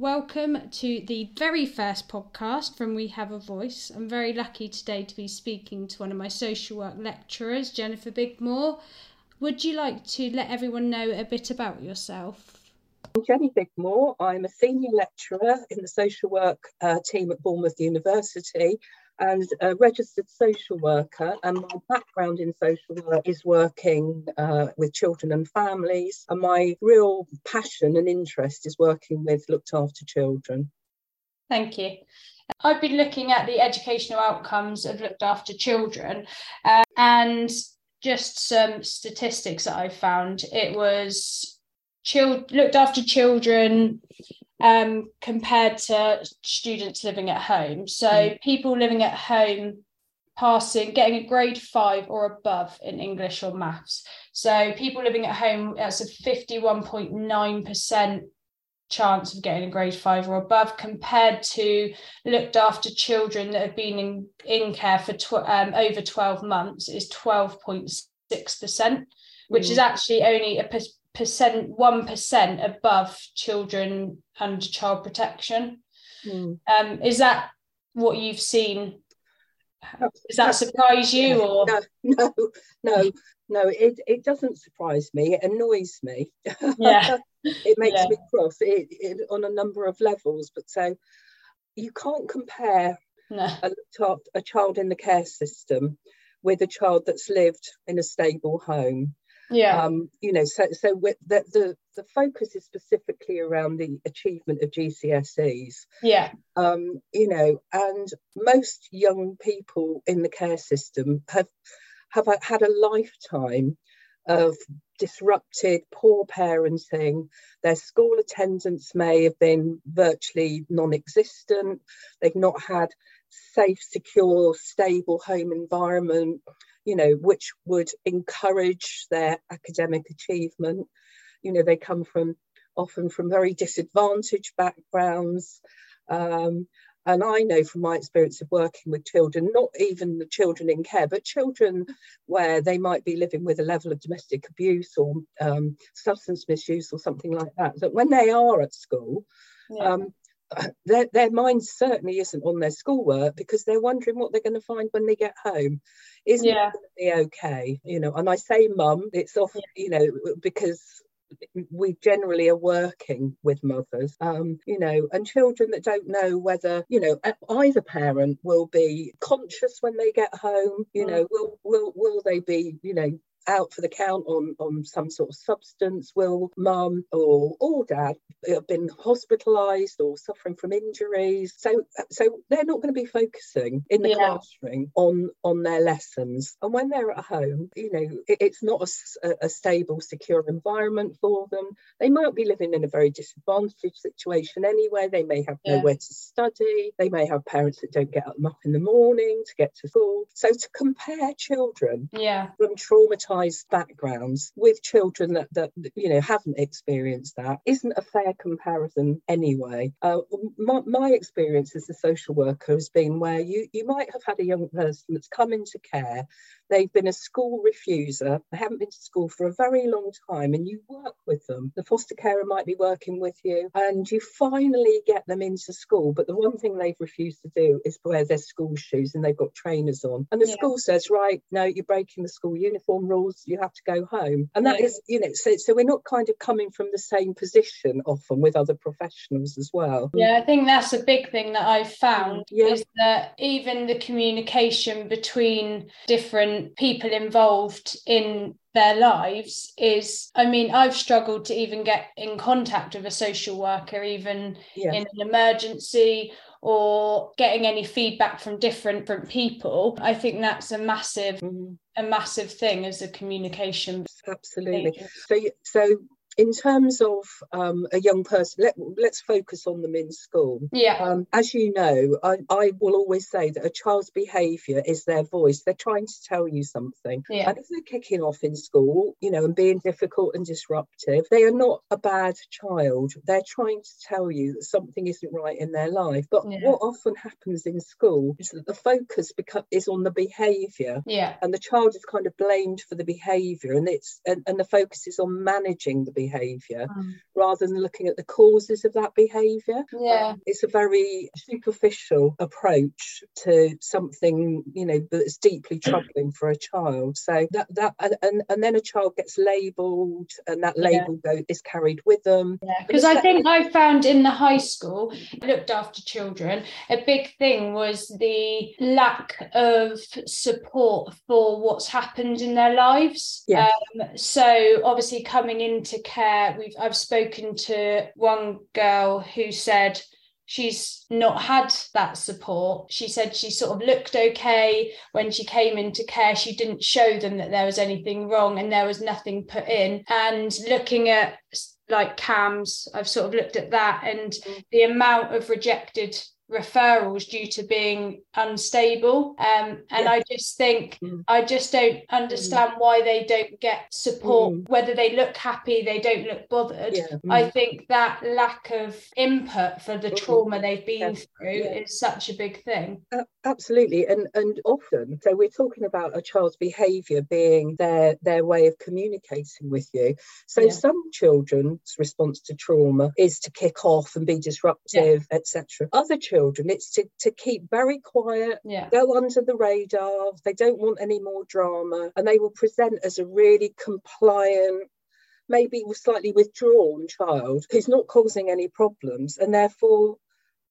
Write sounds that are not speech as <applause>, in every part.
welcome to the very first podcast from We Have a Voice. I'm very lucky today to be speaking to one of my social work lecturers, Jennifer Bigmore. Would you like to let everyone know a bit about yourself? I'm Jenny Bigmore. I'm a senior lecturer in the social work uh, team at Bournemouth University and a registered social worker. And my background in social work is working uh, with children and families. And my real passion and interest is working with looked after children. Thank you. I've been looking at the educational outcomes of looked after children uh, and just some statistics that I found. It was child looked after children um, compared to students living at home. So mm. people living at home passing, getting a grade five or above in English or maths. So people living at home, that's a 51.9% chance of getting a grade five or above compared to looked after children that have been in, in care for tw- um, over 12 months is 12.6%, which mm. is actually only a percent one percent above children under child protection. Mm. Um, is that what you've seen? Does that surprise you or? No. No. No. No it, it doesn't surprise me. It annoys me. Yeah. <laughs> It makes yeah. me cross. It, it, on a number of levels but so you can't compare no. a, a child in the care system with a child that's lived in a stable home yeah. Um, you know so so with the, the the focus is specifically around the achievement of gcse's yeah. Um, you know and most young people in the care system have have had a lifetime of disrupted poor parenting. Their school attendance may have been virtually non-existent. They've not had safe secure stable home environment you know, which would encourage their academic achievement. You know, they come from often from very disadvantaged backgrounds. Um, and I know from my experience of working with children, not even the children in care, but children where they might be living with a level of domestic abuse or um, substance misuse or something like that, that when they are at school, yeah. um, their, their mind certainly isn't on their schoolwork because they're wondering what they're going to find when they get home. Isn't yeah. it okay? You know, and I say mum, it's often, yeah. you know, because we generally are working with mothers um, you know and children that don't know whether you know either parent will be conscious when they get home you mm. know will will will they be you know out for the count on, on some sort of substance? Will mum or, or dad have been hospitalised or suffering from injuries? So, so they're not going to be focusing in the yeah. classroom on, on their lessons. And when they're at home, you know, it, it's not a, a stable, secure environment for them. They might be living in a very disadvantaged situation anyway. They may have yeah. nowhere to study. They may have parents that don't get them up in the morning to get to school. So to compare children yeah. from traumatized backgrounds with children that, that you know haven't experienced that isn't a fair comparison anyway. Uh, my, my experience as a social worker has been where you, you might have had a young person that's come into care they've been a school refuser, they haven't been to school for a very long time, and you work with them. The foster carer might be working with you, and you finally get them into school. But the one thing they've refused to do is wear their school shoes, and they've got trainers on. And the yeah. school says, right, no, you're breaking the school uniform rules, you have to go home. And that yeah. is, you know, so, so we're not kind of coming from the same position often with other professionals as well. Yeah, I think that's a big thing that I've found yeah. is that even the communication between different people involved in their lives is i mean i've struggled to even get in contact with a social worker even yeah. in an emergency or getting any feedback from different, different people i think that's a massive mm-hmm. a massive thing as a communication absolutely so so in terms of um, a young person, let, let's focus on them in school. Yeah. Um, as you know, I, I, will always say that a child's behaviour is their voice. They're trying to tell you something. Yeah. And if they're kicking off in school, you know, and being difficult and disruptive, they are not a bad child. They're trying to tell you that something isn't right in their life. But yeah. what often happens in school is that the focus beca- is on the behaviour. Yeah. And the child is kind of blamed for the behaviour, and it's and, and the focus is on managing the behaviour mm. rather than looking at the causes of that behaviour. Yeah. Um, it's a very superficial approach to something, you know, that's deeply troubling for a child. So that that and, and then a child gets labelled and that label yeah. go, is carried with them. Yeah, because I think I found in the high school, looked after children, a big thing was the lack of support for what's happened in their lives. Yeah. Um, so obviously coming into care, we've I've spoken to one girl who said she's not had that support. She said she sort of looked okay when she came into care. She didn't show them that there was anything wrong and there was nothing put in. And looking at like CAMHS, I've sort of looked at that and mm. the amount of rejected referrals due to being unstable um, and yeah. i just think mm. i just don't understand mm. why they don't get support mm. whether they look happy they don't look bothered yeah. i mm. think that lack of input for the trauma they've been yeah. through is such a big thing uh, absolutely and and often so we're talking about a child's behavior being their their way of communicating with you so some children's response to trauma is to kick off and be disruptive etc other children children. It's to, to keep very quiet, yeah. go under the radar. They don't want any more drama, and they will present as a really compliant, maybe slightly withdrawn child who's not causing any problems, and therefore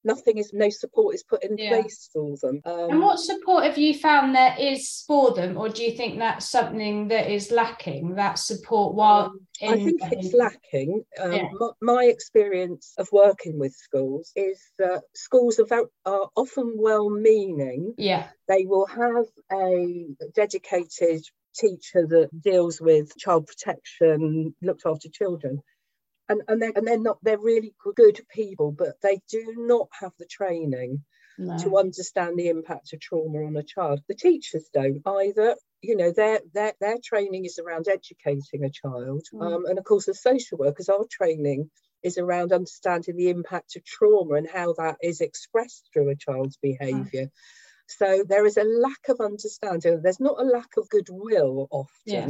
nothing is no support is put in yeah. place for them. Um, and what support have you found there is for them or do you think that's something that is lacking that support while um, i think it's lacking. Um, yeah. my, my, experience of working with schools is that schools are, very, are often well meaning yeah. They will have a dedicated teacher that deals with child protection looked after children and and they're, and they're not they're really good people but they do not have the training no. to understand the impact of trauma on a child the teachers don't either you know their their their training is around educating a child mm. um, and of course the social workers our training is around understanding the impact of trauma and how that is expressed through a child's behavior mm. so there is a lack of understanding there's not a lack of goodwill often yeah.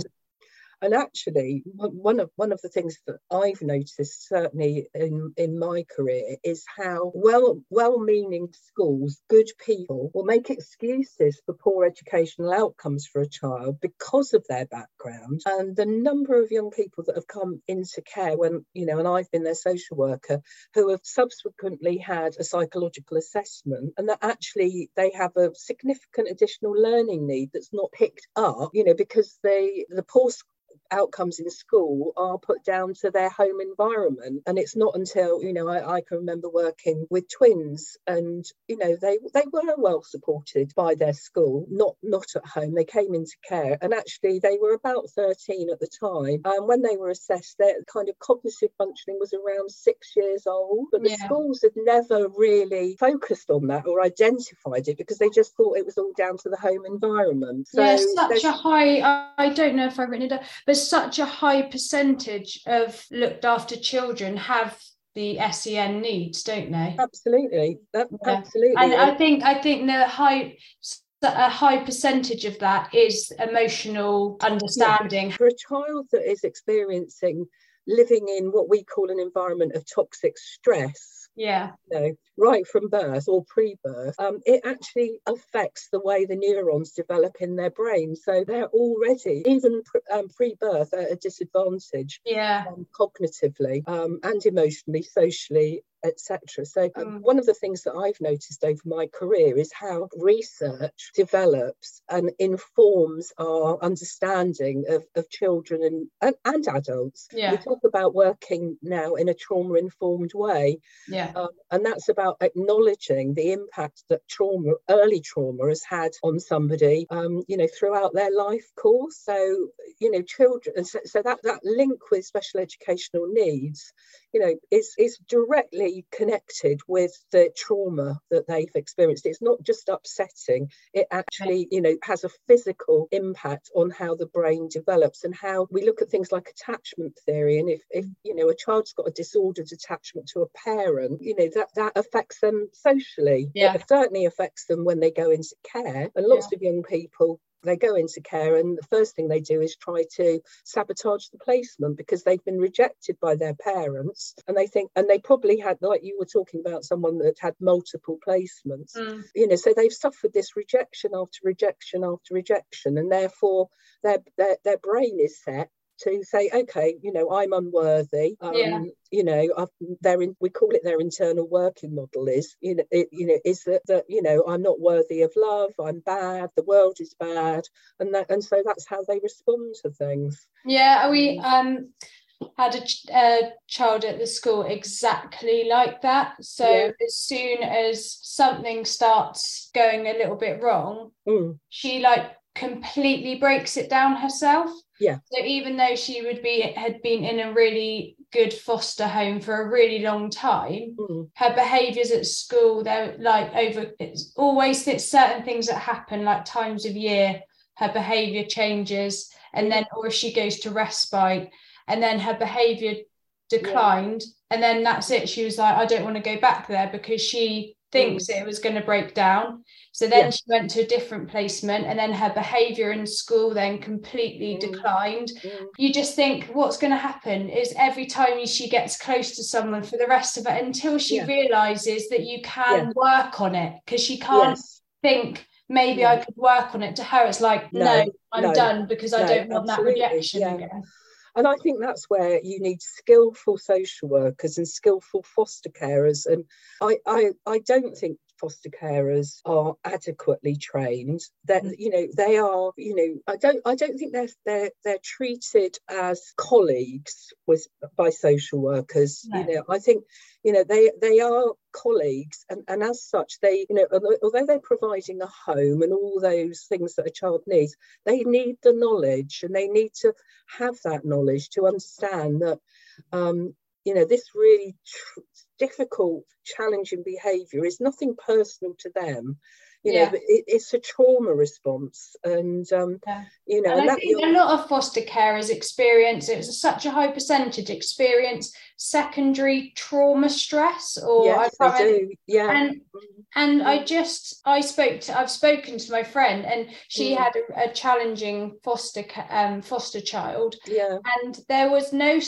And actually, one of one of the things that I've noticed, certainly in, in my career, is how well well-meaning schools, good people, will make excuses for poor educational outcomes for a child because of their background. And the number of young people that have come into care when you know, and I've been their social worker, who have subsequently had a psychological assessment, and that actually they have a significant additional learning need that's not picked up, you know, because they the poor outcomes in school are put down to their home environment. And it's not until you know I, I, can remember working with twins and you know they they were well supported by their school not not at home. They came into care and actually they were about 13 at the time. And when they were assessed their kind of cognitive functioning was around six years old. But the yeah. schools had never really focused on that or identified it because they just thought it was all down to the home environment. So yeah, such a high I don't know if I've written it down but such a high percentage of looked after children have the SEN needs, don't they? Absolutely, that, yeah. absolutely. And I think I think the high a high percentage of that is emotional understanding. Yeah. For a child that is experiencing living in what we call an environment of toxic stress, yeah. You know, right from birth or pre-birth um, it actually affects the way the neurons develop in their brain. So they're already even um, pre-birth at a disadvantage yeah. um, cognitively um, and emotionally socially etc. So, um, one of the things that I've noticed over my career is how research develops and informs our understanding of, of children and, and, and adults. Yeah. We talk about working now in a trauma informed way. Yeah. Um, and that's about acknowledging the impact that trauma, early trauma, has had on somebody, um, you know, throughout their life course. So, you know, children, so, so that, that link with special educational needs, you know, is, is directly connected with the trauma that they've experienced. It's not just upsetting, it actually, you know, has a physical impact on how the brain develops and how we look at things like attachment theory. And if, if you know, a child's got a disordered attachment to a parent, you know, that, that affects them socially. Yeah. It certainly affects them when they go into care. And lots yeah. of young people they go into care and the first thing they do is try to sabotage the placement because they've been rejected by their parents. And they think and they probably had like you were talking about someone that had multiple placements. Mm. you know so they've suffered this rejection after rejection after rejection. And therefore their their, their brain is set to say, okay, you know, I'm unworthy. Um, yeah. You know, I've, their in, we call it their internal working model is, you know, it, you know, is that that you know I'm not worthy of love. I'm bad. The world is bad, and that and so that's how they respond to things. Yeah, we um had a, a, child at the school exactly like that. So yeah. as soon as something starts going a little bit wrong, mm. she like completely breaks it down herself. Yeah. So even though she would be had been in a really good foster home for a really long time, mm. her behaviours at school, they're like over it's always it's certain things that happen, like times of year, her behaviour changes, and then or if she goes to respite, and then her behaviour declined, yeah. and then that's it. She was like, I don't want to go back there because she thinks mm. it was going to break down. So then yeah. she went to a different placement, and then her behavior in school then completely mm. declined. Mm. You just think, what's going to happen is every time she gets close to someone for the rest of it until she yeah. realizes that you can yeah. work on it because she can't yes. think maybe I could work on it. To her, it's like, no, no I'm no, done because I don't want absolutely. that rejection again. And I think that's where you need skillful social workers and skillful foster carers. And I, I, I don't think foster carers are adequately trained that mm. you know they are you know i don't i don't think they're they're they're treated as colleagues with by social workers no. you know i think you know they they are colleagues and, and as such they you know although they're providing a home and all those things that a child needs they need the knowledge and they need to have that knowledge to understand that um, you know this really tr- difficult challenging behavior is nothing personal to them you know it, it's a trauma response and um yeah. you know and, I think a lot of foster carers experience it's such a high percentage experience secondary trauma stress or yes, I do. yeah and mm-hmm. and I just I spoke to I've spoken to my friend and she mm. had a, a, challenging foster um foster child yeah and there was no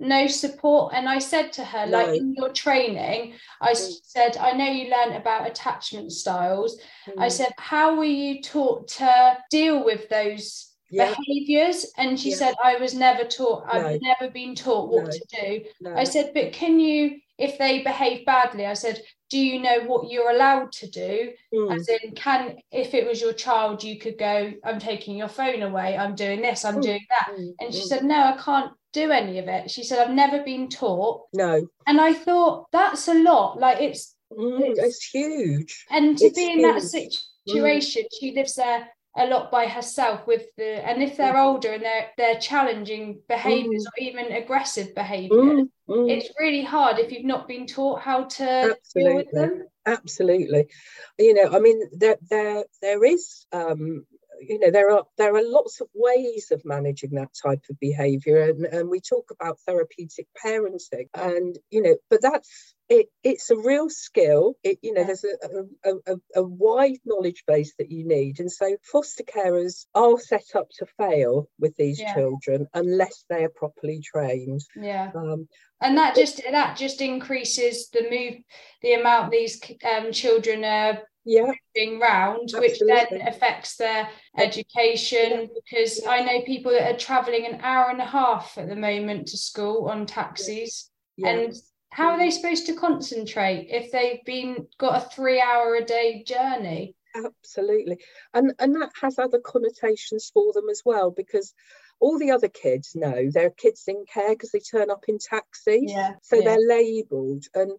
no support and i said to her no. like in your training i mm. said i know you learned about attachment styles mm. i said how were you taught to deal with those yeah. behaviors and she yeah. said i was never taught i've never been taught what no. to do no. i said but can you if they behave badly i said do you know what you're allowed to do? Mm. as in can if it was your child you could go i'm taking your phone away. I'm doing this. I'm mm. doing that. Mm. and she mm. said no i can't do any of it. She said i've never been taught. No. And i thought that's a lot. Like it's mm, it's, it's, huge. And to it's be in huge. that situation she lives there a lot by herself with the and if they're older and they're they're challenging behaviors mm. or even aggressive behaviors mm. mm. it's really hard if you've not been taught how to absolutely. deal with them absolutely you know i mean there there there is um you know there are there are lots of ways of managing that type of behavior and, and we talk about therapeutic parenting and you know but that's it, it's a real skill it you know there's a, a, a, a, wide knowledge base that you need and so foster carers are set up to fail with these yeah. children unless they are properly trained yeah um, and that just that just increases the move the amount these um, children are yeah. moving round, Absolutely. which then affects their education. Yeah. Because I know people that are travelling an hour and a half at the moment to school on taxis. Yeah. And how are they supposed to concentrate if they've been got a three hour a day journey? Absolutely. And and that has other connotations for them as well, because all the other kids know they're kids in care because they turn up in taxis. Yeah. So yeah. they're labelled and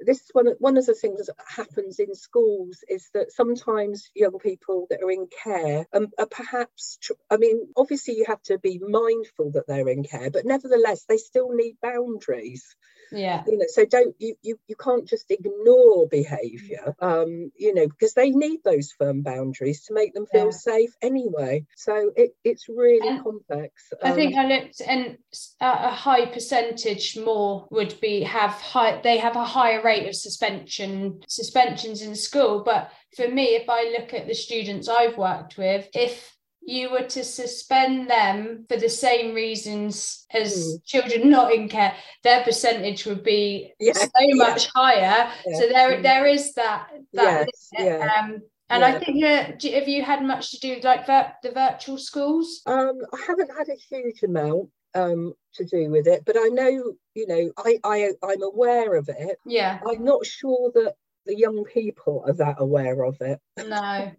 this is one of, one of the things that happens in schools is that sometimes young people that are in care um, are perhaps i mean obviously you have to be mindful that they're in care but nevertheless they still need boundaries yeah. You know so don't you you, you can't just ignore behavior um you know because they need those firm boundaries to make them feel yeah. safe anyway. So it, it's really and complex um, i think i looked and a high percentage more would be have high they have a higher rate of suspension suspensions in school. But for me if i look at the students i've worked with if you were to suspend them for the same reasons as Mm. children not in care, their percentage would be Yeah, so yeah. much higher. Yeah. So there, Mm. there is that. that Yes, yeah. Um, and I think that have you had much to do with like vir- the virtual schools? Um, I haven't had a huge amount um, to do with it, but I know, you know, I, I I'm aware of it. Yeah, I'm not sure that the young people are that aware of it. no,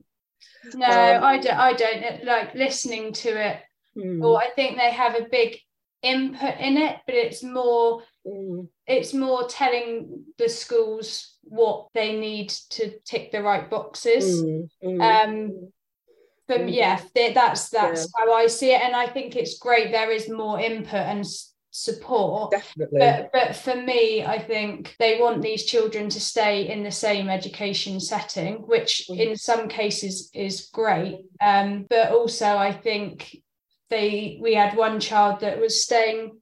no, Um, I don't. I don't like listening to it. Mm, Or I think they have a big input in it, but it's more mm, it's more telling the schools what they need to tick the right boxes. mm, Um, but Mhm. yeah, th- that's that's how I see it, and I think it's great. There is more input and support. definitely. But but for me, I think they want these children to stay in the same education setting, which Mm. in some cases is great. Um, but also I think they we had one child that was staying.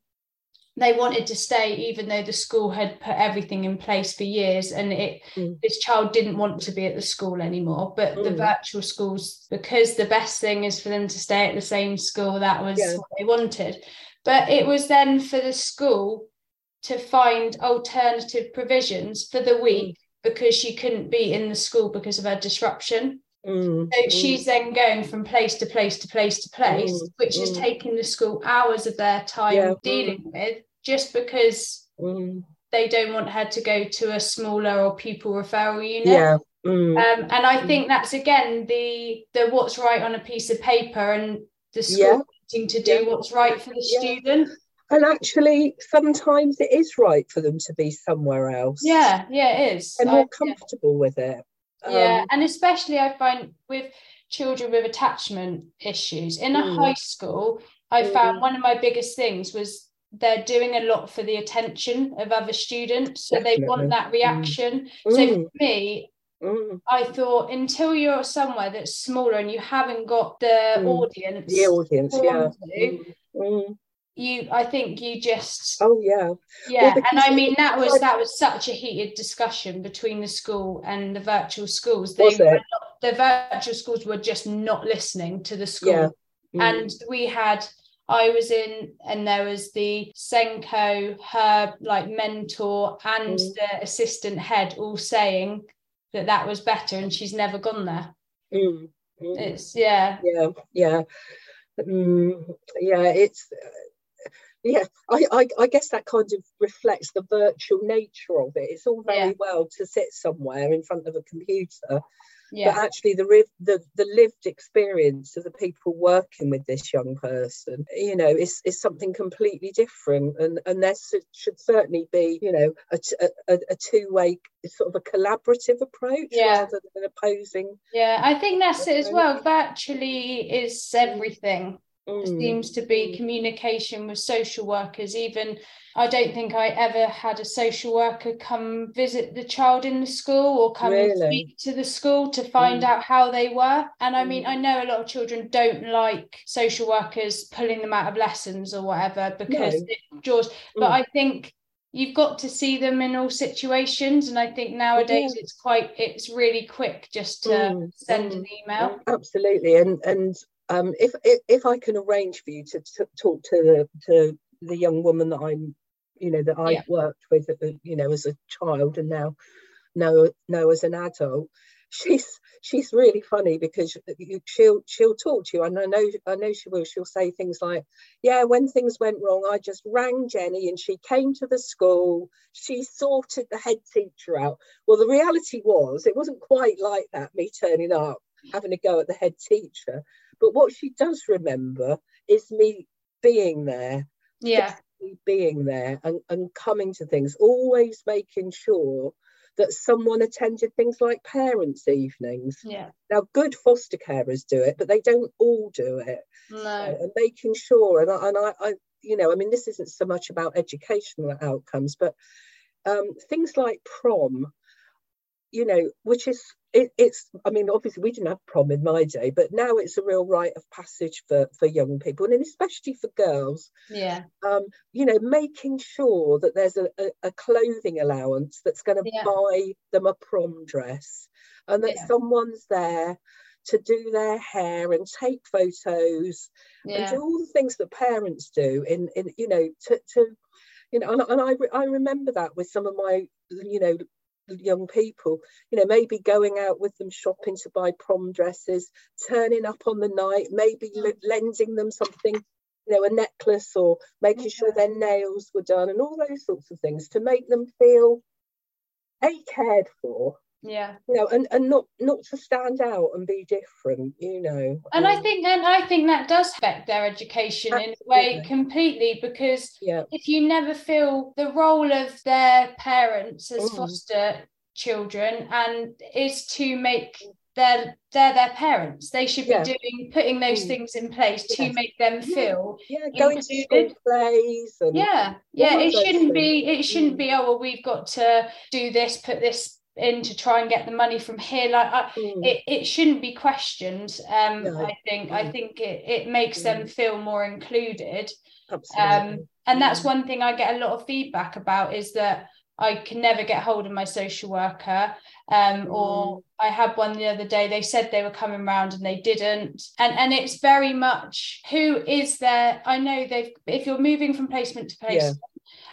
They wanted to stay even though the school had put everything in place for years, and it Mm. this child didn't want to be at the school anymore. But the Mm. virtual schools, because the best thing is for them to stay at the same school, that was Yeah. what they wanted. But it was then for the school to find alternative provisions for the week because she couldn't be in the school because of her disruption. Mm, So mm, she's then going from place to place to place to place, Mm, which is mm. taking the school hours of their time Yeah, dealing with just because mm, they don't want her to go to a smaller or pupil referral unit. yeah. mm, Um, and I Mm. think that's again the the what's right on a piece of paper and the school Yeah. To do what's right for the Yeah. student. and actually, sometimes it is right for them to be somewhere else. Yeah, yeah, it is. And they're more yeah. comfortable with it. yeah Um, and especially i find with children with attachment issues in a Mm. high school i found Mm. one of my biggest things was they're doing a lot for the attention of other students so they want that reaction so mm, for me mm, i thought until you're somewhere that's smaller and you haven't got the Mm. audience the audience, yeah. to, Mm, mm. you i think you just Oh, yeah. yeah, because and I mean that was like- that was such a heated discussion between the school and the virtual schools. They Was were it? not, the virtual schools were just not listening to the school, Yeah. Mm, and we had. I was in, and there was the SENCO, her like mentor, and Mm. the assistant head all saying that that was better, and she's never gone there. mm, mm. It's yeah, yeah yeah mm, yeah it's uh, yeah I, I i guess that kind of reflects the virtual nature of it it's all very Yeah. well to sit somewhere in front of a computer yeah, but actually the, riv- the the lived experience of the people working with this young person you know is, is something completely different and and there should, certainly be you know a, t- a, a- a two-way sort of a collaborative approach Yeah. rather than opposing yeah. I think that's it as well. Virtually is everything. Mm, seems to be communication with social workers even i don't think i ever had a social worker come visit the child in the school or come and Really? speak to the school to find Mm. out how they were and i mean Mm. i know a lot of children don't like social workers pulling them out of lessons or whatever because No. it draws but Mm. i think you've got to see them in all situations and i think nowadays it's quite it's really quick just to Mm, send mm, an email Absolutely, and and um, if, if if I can arrange for you to, talk to the to the young woman that I'm, you know, that I've Yeah. worked with, uh, you know, as a child and now know know as an adult, <laughs> she's she's really funny because you, she'll she'll talk to you, and I know I know she will. She'll say things like, "Yeah, when things went wrong, I just rang Jenny, and she came to the school. She sorted the head teacher out." Well, the reality was it wasn't quite like that. Me turning up having a go at the head teacher. But what she does remember is me being there, yeah being there and, and coming to things, always making sure that someone attended things like parents' evenings. yeah Now, good foster carers do it, but they don't all do it. no And making sure, and I, and I, I, you know, I mean, this isn't so much about educational outcomes, but um, things like prom, you know, which is it, it's i mean obviously we didn't have prom in my day but now it's a real rite of passage for for young people and especially for girls yeah um you know making sure that there's a, a, a clothing allowance that's going to Yeah. buy them a prom dress and that Yeah. someone's there to do their hair and take photos yeah. and do all the things that parents do in, in you know, to, to you know, and, and I, I remember that with some of my, you know, young people, you know, maybe going out with them shopping to buy prom dresses, turning up on the night, maybe l- lending them something, you know, a necklace or making sure their nails were done and all those sorts of things to make them feel a cared for yeah you know and and not not to stand out and be different you know and um, i think and i think that does affect their education absolutely. in a way completely because yeah. if you never feel the role of their parents as mm. foster children and is to make their they're their parents they should be yeah. doing putting those mm. things in place yes. to make them feel yeah, yeah going to plays and yeah yeah it shouldn't things. be it shouldn't mm. be oh well we've got to do this put this in to try and get the money from here like I, mm. it, it shouldn't be questioned um no. i think mm. i think it, it makes mm. them feel more included Absolutely. um and that's mm. one thing i get a lot of feedback about is that I can never get hold of my social worker. Um, or mm. I had one the other day, they said they were coming round and they didn't. And and it's very much who is there. I know they've if you're moving from placement to placement, yeah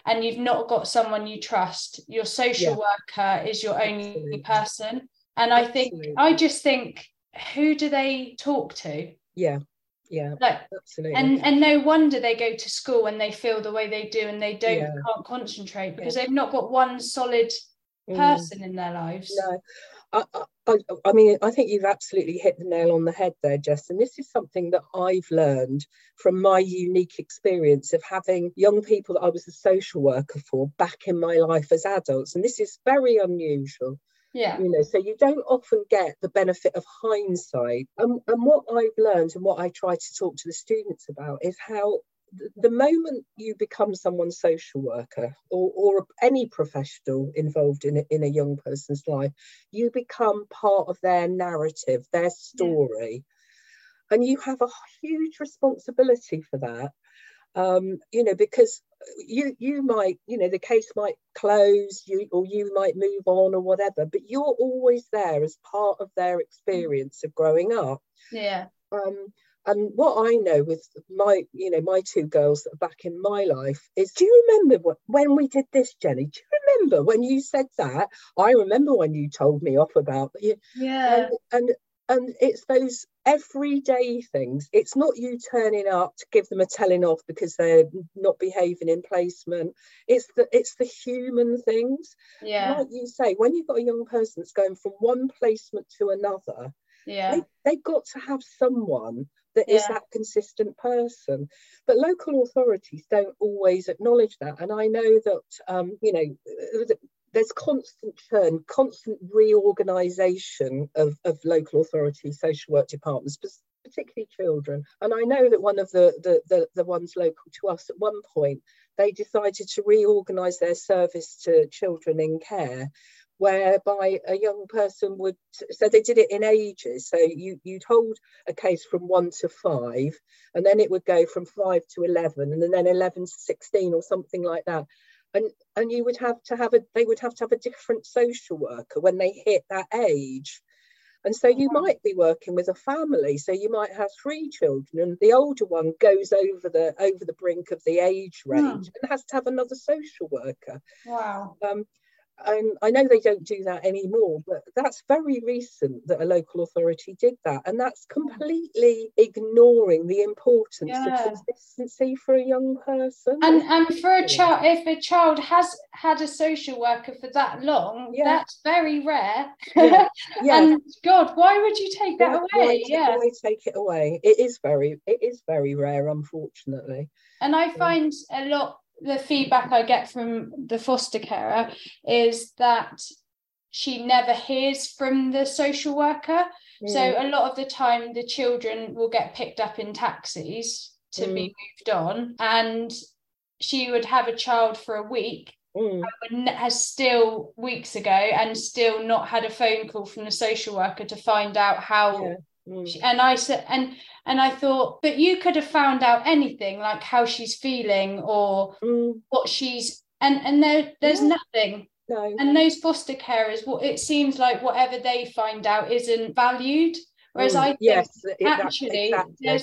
and you've not got someone you trust, your social yeah. worker is your only Absolutely. person. And I think I just think, who do they talk to? Yeah. Yeah, like, absolutely. And and no wonder they go to school and they feel the way they do and they don't yeah. can't concentrate because yeah. they've not got one solid mm. person mm. in their lives. No, I, I, I, mean, I think you've absolutely hit the nail on the head there, Jess. And this is something that I've learned from my unique experience of having young people that I was a social worker for back in my life as adults. And this is very unusual. Yeah. You know, so you don't often get the benefit of hindsight. And, and what I've learned and what I try to talk to the students about is how the moment you become someone's social worker or, or any professional involved in a, in a young person's life, you become part of their narrative, their story. Yeah. And you have a huge responsibility for that. Um, you know, because you you might, you know, the case might close, you or you might move on or whatever, but you're always there as part of their experience of growing up. Yeah. Um, and what I know with my, you know, my two girls that are back in my life is, do you remember what, when we did this, Jenny? Do you remember when you said that? I remember when you told me off about it. Yeah. And, and and it's those everyday things. It's not you turning up to give them a telling off because they're not behaving in placement. It's the it's the human things. Yeah. Like you say, when you've got a young person that's going from one placement to another, yeah, they, they've got to have someone that yeah. is that consistent person. But local authorities don't always acknowledge that. And I know that, um, you know, there's constant churn, constant reorganisation of, of local authority social work departments, particularly children. And I know that one of the, the, the, the ones local to us at one point, they decided to reorganise their service to children in care whereby a young person would so they did it in ages so you you'd hold a case from 1 to 5 and then it would go from 5 to 11 and then 11 to 16 or something like that and and you would have to have a they would have to have a different social worker when they hit that age. And so you might be working with a family. So you might have three children and the older one goes over the over the brink of the age range and has to have another social worker. Wow. Um, and I know they don't do that anymore, but that's very recent that a local authority did that. And that's completely ignoring the importance yeah. of consistency for a young person. And and for a child, if a child has had a social worker for that long, yeah. that's very rare. Yeah. <laughs> yeah. and God, why would you take that away? Why, yeah. Why take it away? It is very, it is very rare, unfortunately. And I find a lot the feedback I get from the foster carer is that she never hears from the social worker. Mm. So a lot of the time, the children will get picked up in taxis to mm. be moved on, and she would have a child for a week. Mm. Has still weeks ago and still not had a phone call from the social worker to find out how yeah. Mm. and I said, and and I thought, but you could have found out anything like how she's feeling or mm. what she's, and and there there's yeah. nothing. No. And those foster carers, what it seems like whatever they find out isn't valued. Whereas mm, I think yes, actually, exactly.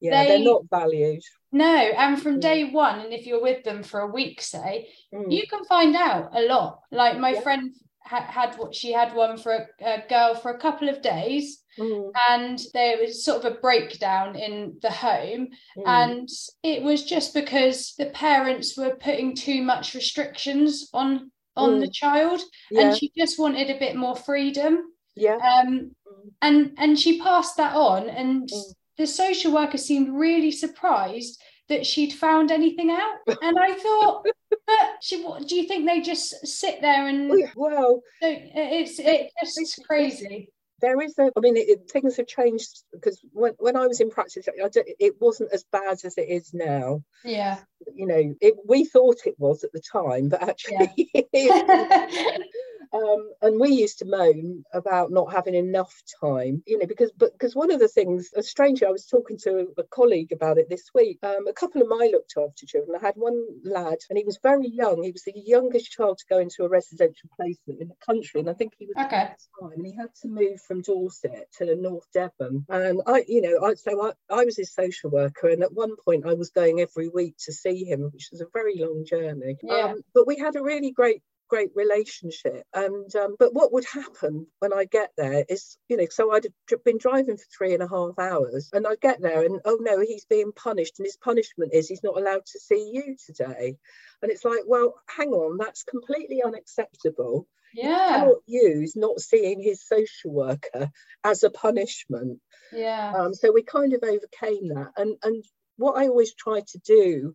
yeah, they, are not valued. No, and from mm. day one, and if you're with them for a week, say, mm. you can find out a lot. Like my yeah. friend had, had what she had one for a, a, girl for a couple of days, mm. and there was sort of a breakdown in the home, mm. and it was just because the parents were putting too much restrictions on on the mm. child, yeah. and she just wanted a bit more freedom. Yeah. Um, mm. and and she passed that on, and mm. the social worker seemed really surprised that she'd found anything out. And I thought, <laughs> but she, what, do you think they just sit there and? Well, so it's it's just crazy. There is a, I mean, it, it, things have changed because when, when I was in practice, I, it wasn't as bad as it is now. Yeah. You know, it, we thought it was at the time, but actually, yeah. <laughs> <laughs> Um, and we used to moan about not having enough time, you know, because but because one of the things, a stranger, I was talking to a colleague about it this week. Um, a couple of my looked after children. I had one lad, and he was very young. He was the youngest child to go into a residential placement in the country, and I think he was okay. At the time, and he had to move from Dorset to North Devon. And I, you know, I so I, I was his social worker, and at one point I was going every week to see him, which was a very long journey. Yeah. Um, but we had a really great great relationship. And um, but what would happen when I get there is, you know, so I'd been driving for three and a half hours, and I get there, and oh no, he's being punished, and his punishment is he's not allowed to see you today. And it's like, well, hang on, that's completely unacceptable. Yeah. cannot use not seeing his social worker as a punishment. Yeah. Um, so we kind of overcame that, and and what I always try to do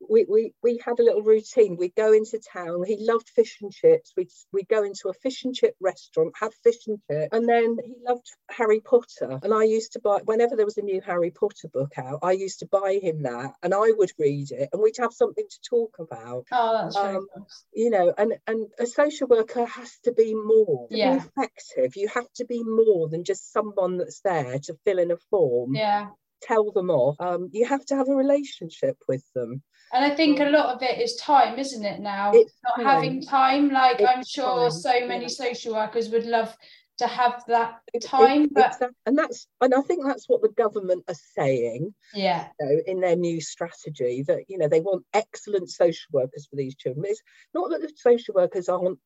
we, we we had a little routine. We'd go into town. He loved fish and chips. We'd we'd go into a fish and chip restaurant, have fish and chips, and then he loved Harry Potter. And I used to buy whenever there was a new Harry Potter book out, I used to buy him that, and I would read it, and we'd have something to talk about. Oh, that's um, nice. You know, and and a social worker has to be more to yeah. be effective. You have to be more than just someone that's there to fill in a form. Yeah tell them off. Um, you have to have a relationship with them. And I think a lot of it is time, isn't it? Now, it's not time. having time. Like it's I'm sure time. so many yeah. social workers would love to have that time, it, but um, and that's and I think that's what the government are saying. Yeah, you know, in their new strategy that you know they want excellent social workers for these children. It's not that the social workers aren't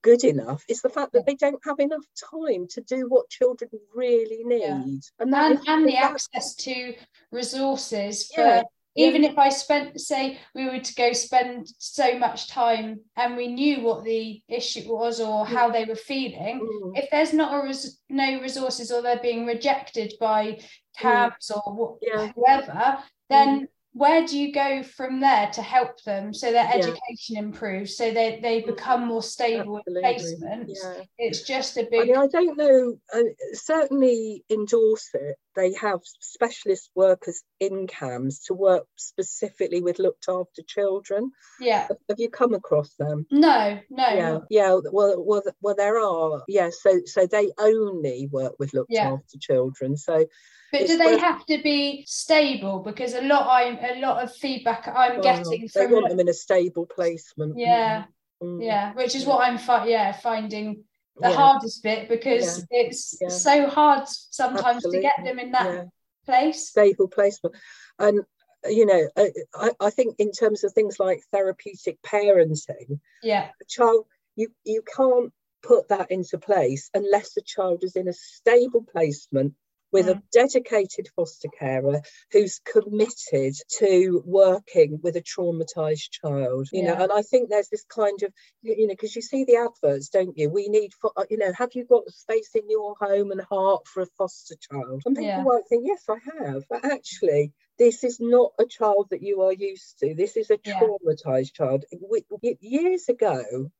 good enough it's the fact that they don't have enough time to do what children really need yeah. and and, and the access to resources for yeah even if I spent, say, we were to go spend so much time and we knew what the issue was or how they were feeling, mm. if there's not a res- no resources or they're being rejected by CAMHS mm. or wh- yeah. whoever, then mm where do you go from there to help them so their education yeah. improves so they, they mm. become more stable Absolutely. in placements yeah. it's just a big I, mean, I don't know uh, certainly in Dorset they have specialist workers in CAMHS to work specifically with looked after children yeah have you come across them no no yeah yeah well well, well there are yeah so so they only work with looked yeah. after children so but do they have to be stable? Because a lot I'm a lot of feedback I'm well, getting from they want them in a stable placement. Yeah, mm. yeah, which is yeah. what I'm fi- yeah finding the yeah. hardest bit because yeah. it's so hard sometimes Absolutely. to get them in that place. Stable placement, and you know, I, I think in terms of things like therapeutic parenting, yeah, a child you you can't put that into place unless the child is in a stable placement with mm. a dedicated foster carer who's committed to working with a traumatized child you yeah. know and i think there's this kind of you know because you see the adverts don't you we need for uh, you know have you got space in your home and heart for a foster child and people yeah. might think yes i have but actually this is not a child that you are used to. This is a traumatized yeah. child. We, years ago,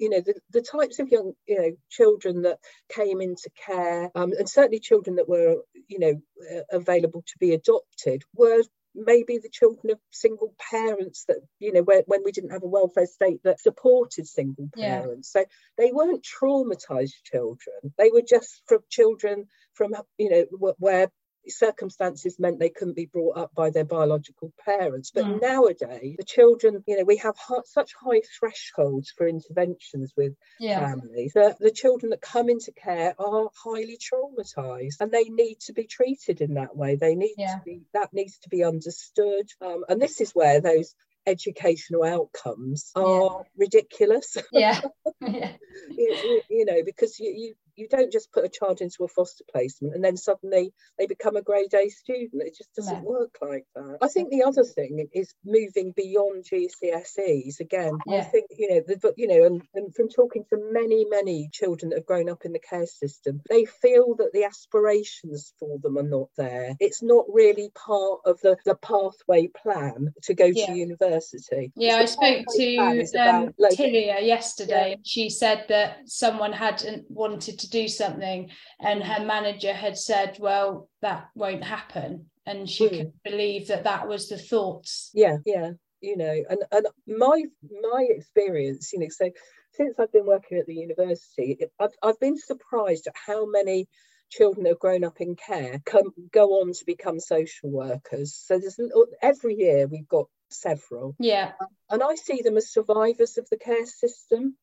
you know the, the types of young you know children that came into care um, and certainly children that were you know uh, available to be adopted were maybe the children of single parents that you know when, when we didn't have a welfare state that supported single parents yeah. so they weren't traumatized children they were just from children from you know where circumstances meant they couldn't be brought up by their biological parents. But mm. nowadays, the children, you know, we have such high thresholds for interventions with yeah. families that the children that come into care are highly traumatized and they need to be treated in that way. They need yeah. to be, that needs to be understood. Um, and this is where those educational outcomes are yeah. ridiculous. Yeah. <laughs> <laughs> yeah. you, you, know, because you, you you don't just put a child into a foster placement and then suddenly they become a grade A student. It just doesn't no. work like that. I think the other thing is moving beyond GCSEs. Again, yeah. I think you know, the, you know, and, and from talking to many, many children that have grown up in the care system, they feel that the aspirations for them are not there. It's not really part of the, the pathway plan to go yeah. to university. Yeah, I spoke to um, Tilia yesterday. Yeah. She said that someone hadn't wanted to do something. And her manager had said well that won't happen. And she mm. could believe that that was the thoughts. Yeah yeah you know and and my my experience you know so since i've been working at the university i've, I've been surprised at how many children that have grown up in care come go on to become social workers. So there's every year we've got several. Yeah. And i see them as survivors of the care system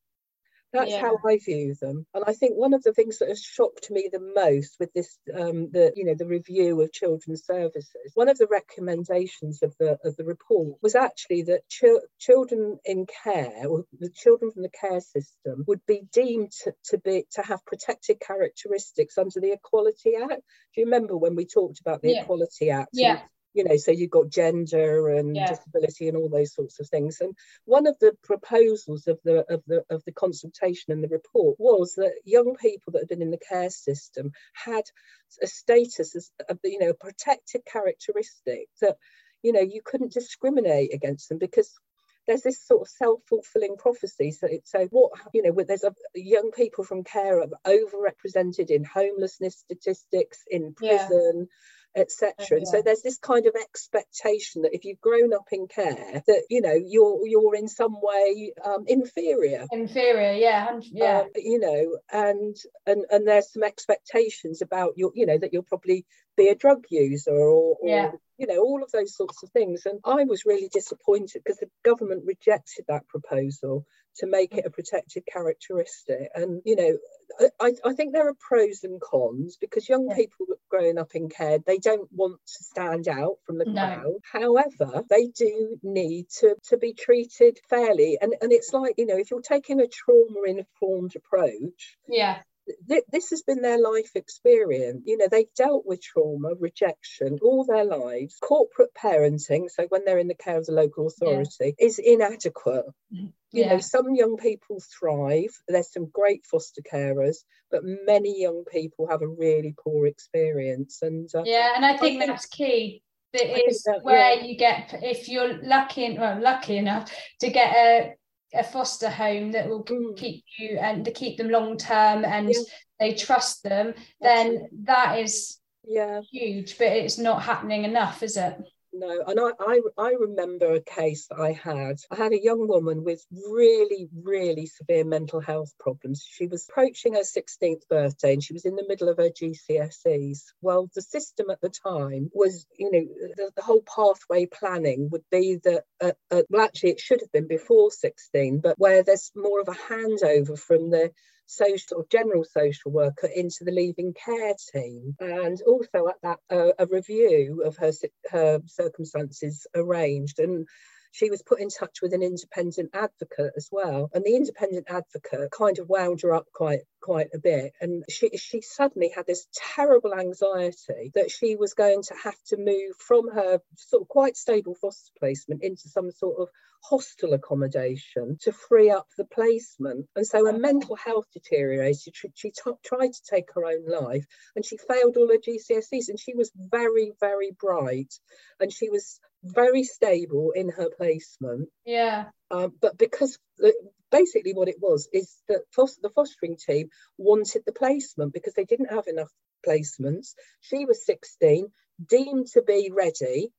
that's yeah. how I view them. And I think one of the things that has shocked me the most with this, um, the you know, the review of children's services, one of the recommendations of the of the report was actually that ch- children in care, or the children from the care system, would be deemed to, to be to have protected characteristics under the Equality Act. Do you remember when we talked about the yeah. Equality Act? Yeah you know so you've got gender and yeah. disability and all those sorts of things. And one of the proposals of the of the of the consultation and the report was that young people that had been in the care system had a status as a, you know a protected characteristic that you know you couldn't discriminate against them because there's this sort of self-fulfilling prophecy. So, so what you know there's a young people from care are overrepresented in homelessness statistics in prison etc. Oh, yeah. And so there's this kind of expectation that if you've grown up in care, that you know you're you're in some way um, inferior. Inferior, yeah, yeah. Um, you know, and and and there's some expectations about your, you know, that you'll probably be a drug user or, or yeah. you know all of those sorts of things. And I was really disappointed because the government rejected that proposal to make it a protected characteristic. And you know, I, I think there are pros and cons because young yeah. people growing up in care, they don't want to stand out from the no. crowd. However, they do need to, to be treated fairly. And, and it's like, you know, if you're taking a trauma informed approach, yeah this has been their life experience. You know, they've dealt with trauma, rejection all their lives. Corporate parenting, so when they're in the care of the local authority, yeah. is inadequate. Mm-hmm. You yeah. know, some young people thrive. There's some great foster carers, but many young people have a really poor experience. And uh, yeah, and I think I that's think, key. That is that, where yeah. you get if you're lucky, well, lucky enough to get a a foster home that will mm. keep you and to keep them long term and yeah. they trust them, then that is yeah huge. But it's not happening enough, is it? No and I, I i remember a case that i had. I had a young woman with really really severe mental health problems. She was approaching her 16th birthday and she was in the middle of her gcse's well the system at the time was you know the, the whole pathway planning would be that uh, uh, well actually it should have been before 16 but where there's more of a handover from the social general social worker into the leaving care team. And also at that uh, a review of her her circumstances arranged. And she was put in touch with an independent advocate as well and the independent advocate kind of wound her up quite quite a bit and she she suddenly had this terrible anxiety that she was going to have to move from her sort of quite stable foster placement into some sort of hostel accommodation to free up the placement. And so her mental health deteriorated. She, she t- tried to take her own life and she failed all her GCSEs. And she was very, very bright and she was very stable in her placement. Yeah. Um, but because basically what it was is that foster, the fostering team wanted the placement because they didn't have enough placements. She was 16, deemed to be ready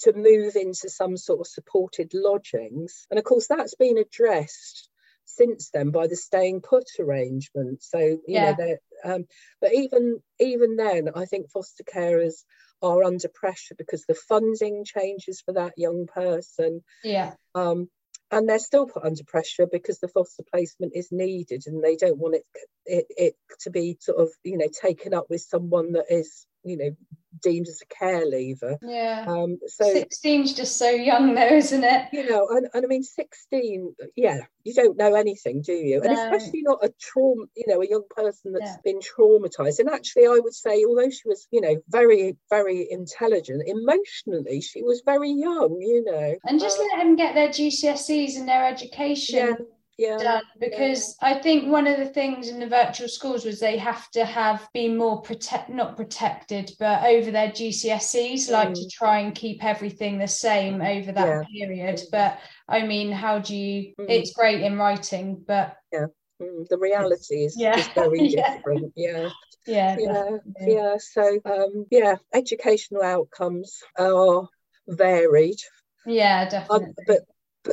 to move into some sort of supported lodgings. And of course, that's been addressed since then by the staying put arrangement. So you Yeah. know, um, but even even then, I think foster carers are under pressure because the funding changes for that young person. Yeah. Um, and they're still put under pressure because the foster placement is needed and they don't want it, it it to be sort of you know taken up with someone that is you know deemed as a care leaver Yeah. um so 16's just so young though, isn't it? you know and, and i mean 16 yeah you don't know anything do you and No. especially not a trauma you know a young person that's Yeah. been traumatized and actually i would say although she was you know very very intelligent emotionally she was very young you know And just Uh, let them get their GCSEs and their education yeah yeah. done because I think one of the things in the virtual schools was they have to have been more protect not protected but over their GCSEs like to Mm. try and keep everything the same over that period. But I mean how do you Mm. it's great in writing but Mm, the reality is, Yeah. is very <laughs> Yeah. different. Yeah. Yeah yeah. yeah. So um yeah educational outcomes are varied. Yeah definitely but but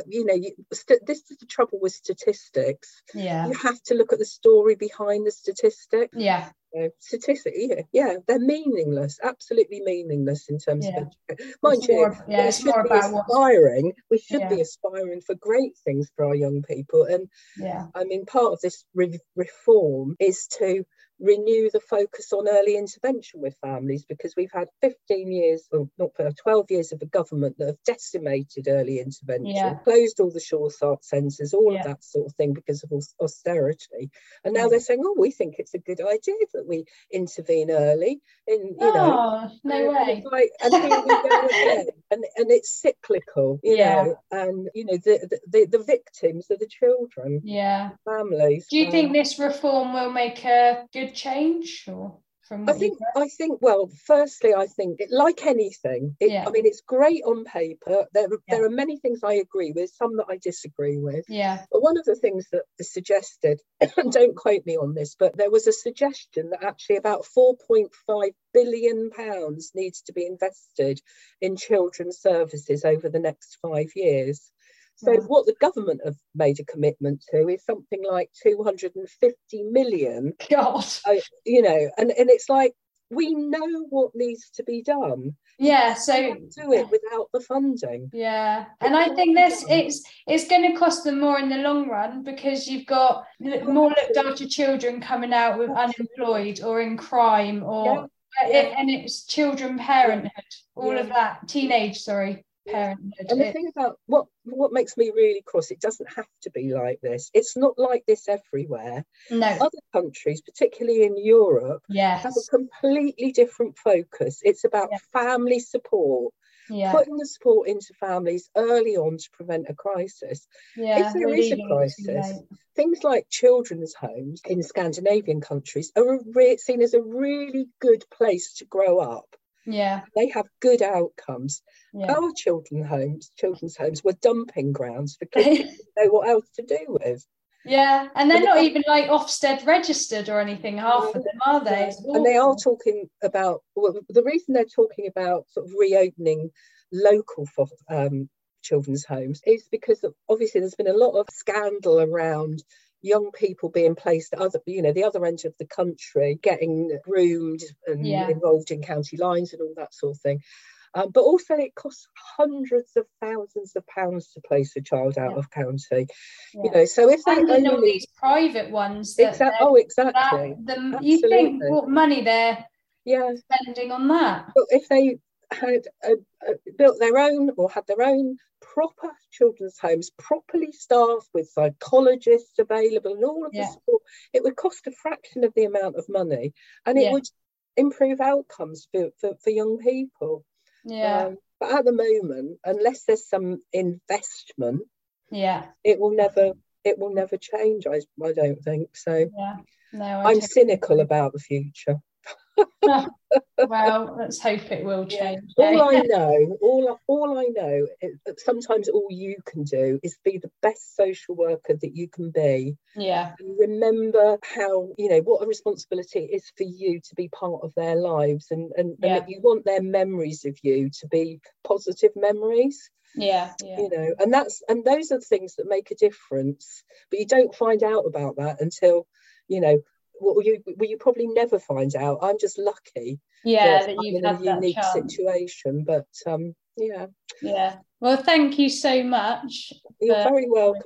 you know you, st- this is the trouble with statistics. Yeah. You have to look at the story behind the statistic yeah. You know, statistic yeah, yeah they're meaningless absolutely meaningless in terms Yeah. of mind It's you more- yeah, we should be aspiring we should Yeah. be aspiring for great things for our young people and yeah. I mean, part of this re- reform is to renew the focus on early intervention with families because we've had 15 years, or not uh, 12 years of a government that have decimated early intervention, Yeah. closed all the Start centres, all Yeah. of that sort of thing because of austerity. And now Yeah. they're saying, oh, we think it's a good idea that we intervene early. In, you know, oh no and way it's like, and here we go again. <laughs> And, and it's cyclical, you Yeah. know, and, you know, the, the, the victims are the children, yeah families. do you um, think this reform will make a good change or from I think? I think well, firstly, I think it, like anything, it, Yeah. I mean, it's great on paper. There, Yeah. there are many things I agree with, some that I disagree with. yeah But one of the things that is suggested, and <coughs> don't quote me on this, but there was a suggestion that actually about 4.5 billion pounds needs to be invested in children's services over the next five years. So Wow. what the government have made a commitment to is something like 250 million god you know, and, and it's like we know what needs to be done. yeah so do it without the funding. yeah and i think this it's it's going to cost them more in the long run because you've got more looked after children coming out with unemployed or in crime or Yeah, uh, and it's children parenthood all of that teenage sorry Yeah. Parenthood And the thing about what what makes me really cross, it doesn't have to be like this. It's not like this everywhere. no Other countries, particularly in Europe, have a completely different focus. It's about family support, yeah putting the support into families early on to prevent a crisis. yeah there we're is a leaving it too crisis, things like children's homes in Scandinavian countries are re- seen as a really good place to grow up. Yeah They have good outcomes. yeah Our children's homes, children's homes were dumping grounds for kids who know what else to do with. Yeah, and they're And not even like Ofsted registered or anything, half of them, are they? And they are talking about well, the reason they're talking about sort of reopening local um, children's homes is because obviously there's been a lot of scandal around young people being placed at other you know the other end of the country getting groomed and Yeah. involved in county lines and all that sort of thing um, but also it costs hundreds of thousands of pounds to place a child out Yeah. of county you know so if they And in all only these private ones, that exactly oh exactly that, the, you think what money they're yeah spending on that? But if they had uh, uh, built their own or had their own proper children's homes, properly staffed with psychologists available and all of Yeah. the support, it would cost a fraction of the amount of money and it Yeah. would improve outcomes for, for, for young people. Yeah, Um, but at the moment, unless there's some investment, yeah, it will never it will never change. I, I don't think so. yeah. No, I I'm cynical about the future. <laughs> Well, let's hope it will Yeah. change. all eh? I <laughs> know, all all I know, is that sometimes all you can do is be the best social worker that you can be, yeah, and remember how you know what a responsibility it is for you to be part of their lives, and and, Yeah. and that you want their memories of you to be positive memories. yeah, yeah you know and that's and those are the things that make a difference but you don't find out about that until you know well you well, you probably never find out. I'm just lucky yeah that, that you've in a unique situation but um yeah. Yeah. Well thank you so much you're very welcome